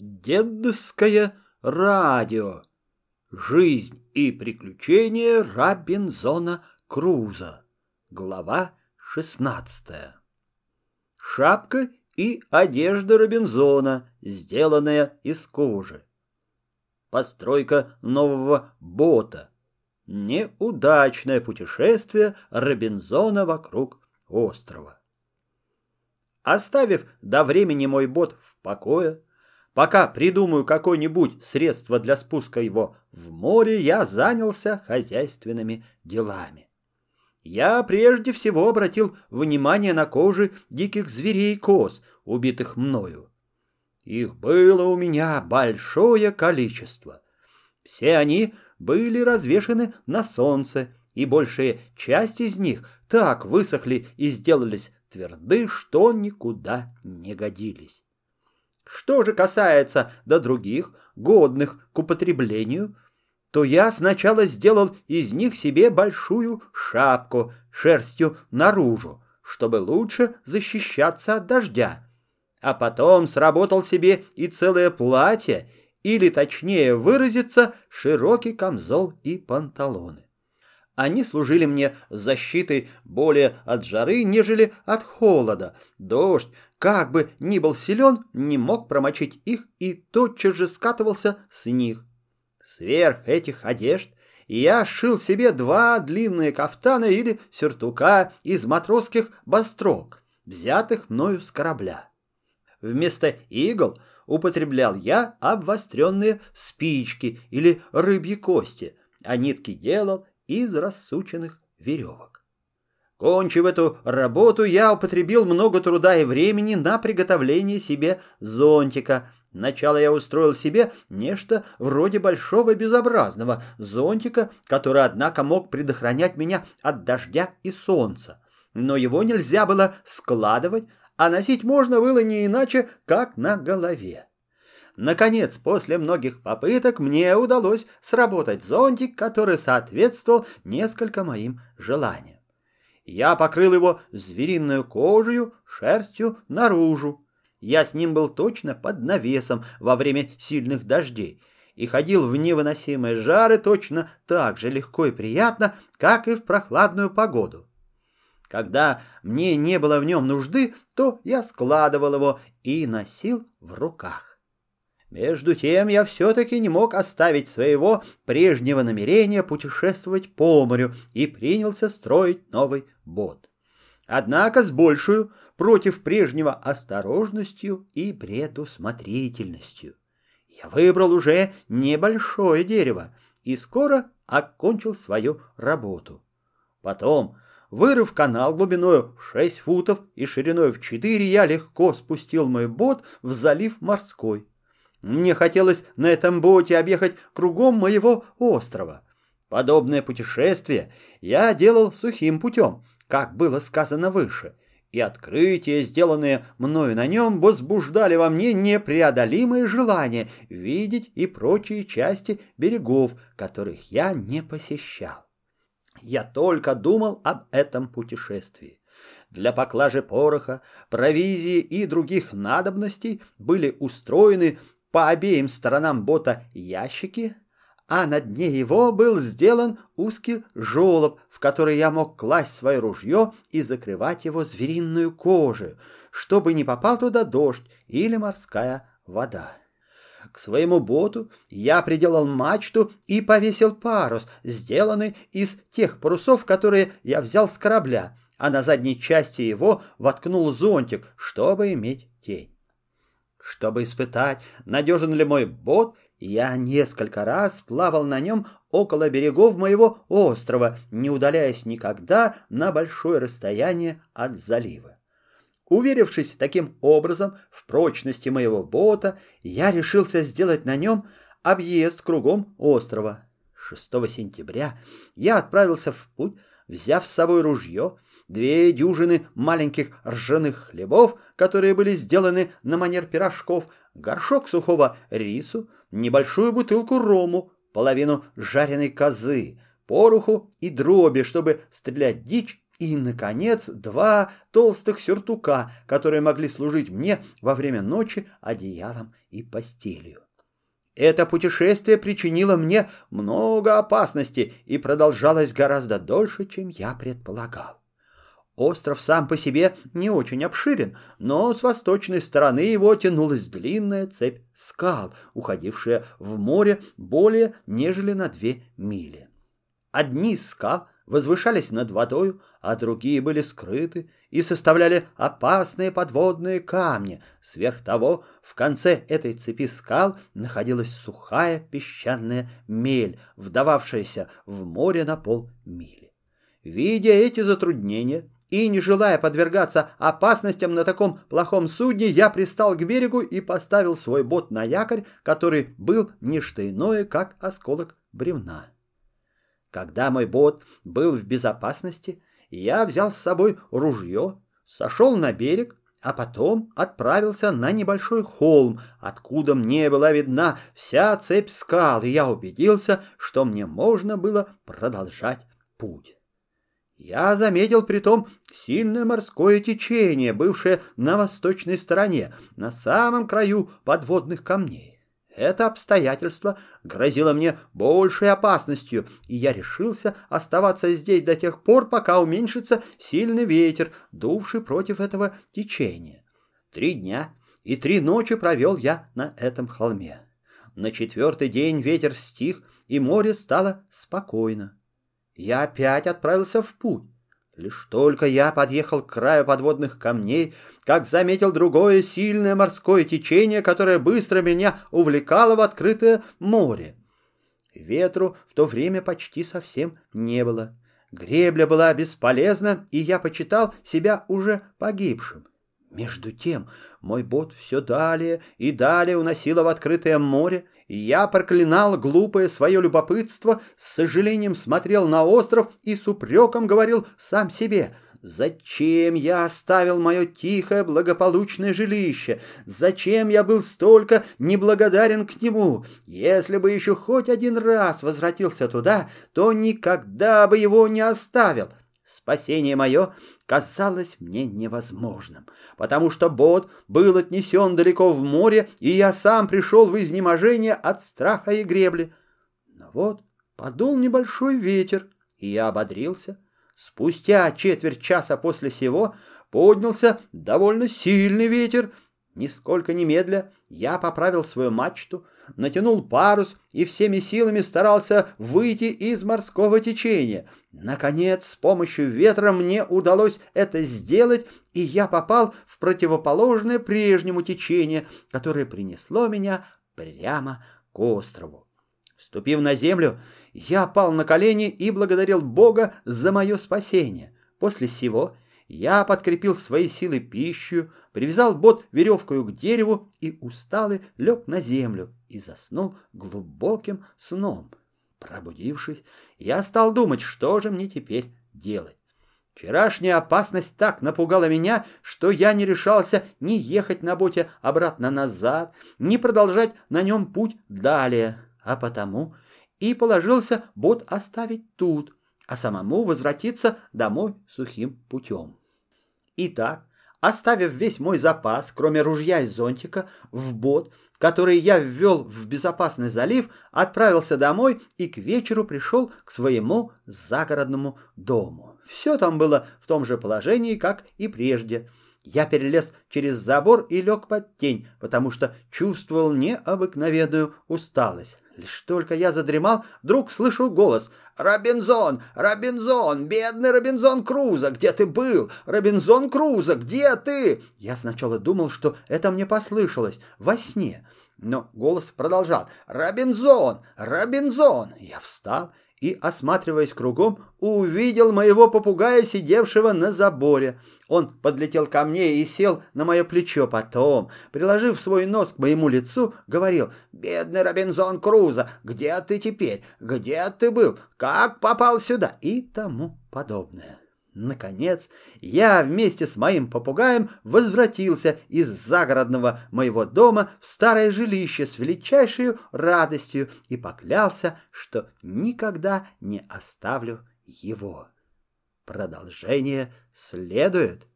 Дедовское радио. Жизнь и приключения Робинзона Круза. Глава шестнадцатая. Шапка и одежда Робинзона, сделанная из кожи. Постройка нового бота. Неудачное путешествие Робинзона вокруг острова. Оставив до времени мой бот в покое, Пока придумаю какое-нибудь средство для спуска его в море, я занялся хозяйственными делами. Я прежде всего обратил внимание на кожи диких зверей и коз, убитых мною. Их было у меня большое количество. Все они были развешаны на солнце, и большая часть из них так высохли и сделались тверды, что никуда не годились. Что же касается до других, годных к употреблению, то я сначала сделал из них себе большую шапку шерстью наружу, чтобы лучше защищаться от дождя, а потом сработал себе и целое платье, или, точнее выразиться, широкий камзол и панталоны. Они служили мне защитой более от жары, нежели от холода. Дождь, как бы ни был силен, не мог промочить их и тотчас же скатывался с них. Сверх этих одежд я шил себе два длинные кафтана или сюртука из матросских бастрок, взятых мною с корабля. Вместо игл употреблял я обвостренные спички или рыбьи кости, а нитки делал из рассученных веревок. Кончив эту работу, я употребил много труда и времени на приготовление себе зонтика. Сначала я устроил себе нечто вроде большого безобразного зонтика, который, однако, мог предохранять меня от дождя и солнца. Но его нельзя было складывать, а носить можно было не иначе, как на голове. Наконец, после многих попыток, мне удалось сработать зонтик, который соответствовал несколько моим желаниям. Я покрыл его звериной кожей, шерстью наружу. Я с ним был точно под навесом во время сильных дождей и ходил в невыносимые жары точно так же легко и приятно, как и в прохладную погоду. Когда мне не было в нем нужды, то я складывал его и носил в руках. Между тем я все-таки не мог оставить своего прежнего намерения путешествовать по морю и принялся строить новый бот. Однако с большую против прежнего осторожностью и предусмотрительностью. Я выбрал уже небольшое дерево и скоро окончил свою работу. Потом, вырыв канал глубиной в шесть футов и шириной в четыре, я легко спустил мой бот в залив морской. Мне хотелось на этом боте объехать кругом моего острова. Подобное путешествие я делал сухим путем, как было сказано выше, и открытия, сделанные мною на нем, возбуждали во мне непреодолимое желание видеть и прочие части берегов, которых я не посещал. Я только думал об этом путешествии. Для поклажи пороха, провизии и других надобностей были устроены по обеим сторонам бота ящики, а на дне его был сделан узкий желоб, в который я мог класть свое ружье и закрывать его звериную кожей, чтобы не попал туда дождь или морская вода. К своему боту я приделал мачту и повесил парус, сделанный из тех парусов, которые я взял с корабля, а на задней части его воткнул зонтик, чтобы иметь тень. Чтобы испытать, надежен ли мой бот, я несколько раз плавал на нем около берегов моего острова, не удаляясь никогда на большое расстояние от залива. Уверившись таким образом в прочности моего бота, я решился сделать на нем объезд кругом острова. 6 сентября я отправился в путь, взяв с собой ружье, две дюжины маленьких ржаных хлебов, которые были сделаны на манер пирожков, горшок сухого рису, небольшую бутылку рому, половину жареной козы, пороху и дроби, чтобы стрелять дичь и, наконец, два толстых сюртука, которые могли служить мне во время ночи одеялом и постелью. Это путешествие причинило мне много опасностей и продолжалось гораздо дольше, чем я предполагал. Остров сам по себе не очень обширен, но с восточной стороны его тянулась длинная цепь скал, уходившая в море более нежели на две мили. Одни скал возвышались над водою, а другие были скрыты и составляли опасные подводные камни. Сверх того, в конце этой цепи скал находилась сухая песчаная мель, вдававшаяся в море на полмили. Видя эти затруднения и не желая подвергаться опасностям на таком плохом судне, я пристал к берегу и поставил свой бот на якорь, который был не что иное, как осколок бревна. Когда мой бот был в безопасности, я взял с собой ружье, сошел на берег, а потом отправился на небольшой холм, откуда мне была видна вся цепь скал, и я убедился, что мне можно было продолжать путь. Я заметил притом сильное морское течение, бывшее на восточной стороне, на самом краю подводных камней. Это обстоятельство грозило мне большей опасностью, и я решился оставаться здесь до тех пор, пока уменьшится сильный ветер, дувший против этого течения. Три дня и три ночи провел я на этом холме. На четвертый день ветер стих, и море стало спокойно. Я опять отправился в путь. Лишь только я подъехал к краю подводных камней, как заметил другое сильное морское течение, которое быстро меня увлекало в открытое море. Ветру в то время почти совсем не было. Гребля была бесполезна, и я почитал себя уже погибшим. Между тем мой бот все далее и далее уносило в открытое море, я проклинал глупое свое любопытство, с сожалением смотрел на остров и с упреком говорил сам себе — Зачем я оставил мое тихое благополучное жилище? Зачем я был столько неблагодарен к нему? Если бы еще хоть один раз возвратился туда, то никогда бы его не оставил. Спасение мое казалось мне невозможным, потому что бот был отнесен далеко в море, и я сам пришел в изнеможение от страха и гребли. Но вот подул небольшой ветер, и я ободрился. Спустя четверть часа после сего поднялся довольно сильный ветер. Нисколько немедля я поправил свою мачту, натянул парус и всеми силами старался выйти из морского течения. Наконец, с помощью ветра мне удалось это сделать, и я попал в противоположное прежнему течение, которое принесло меня прямо к острову. Вступив на землю, я пал на колени и благодарил Бога за мое спасение. После сего я подкрепил свои силы пищу, привязал бот веревкою к дереву и усталый лег на землю и заснул глубоким сном. Пробудившись, я стал думать, что же мне теперь делать. Вчерашняя опасность так напугала меня, что я не решался ни ехать на боте обратно назад, ни продолжать на нем путь далее, а потому и положился бот оставить тут, а самому возвратиться домой сухим путем. Итак, оставив весь мой запас, кроме ружья и зонтика, в бот, который я ввел в безопасный залив, отправился домой и к вечеру пришел к своему загородному дому. Все там было в том же положении, как и прежде. Я перелез через забор и лег под тень, потому что чувствовал необыкновенную усталость. Лишь только я задремал, вдруг слышу голос. «Робинзон! Робинзон! Бедный Робинзон Крузо! Где ты был? Робинзон Крузо! Где ты?» Я сначала думал, что это мне послышалось во сне. Но голос продолжал. «Робинзон! Робинзон!» Я встал и, осматриваясь кругом, увидел моего попугая, сидевшего на заборе. Он подлетел ко мне и сел на мое плечо. Потом, приложив свой нос к моему лицу, говорил, «Бедный Робинзон Крузо, где ты теперь? Где ты был? Как попал сюда?» и тому подобное. Наконец, я вместе с моим попугаем возвратился из загородного моего дома в старое жилище с величайшей радостью и поклялся, что никогда не оставлю его. Продолжение следует.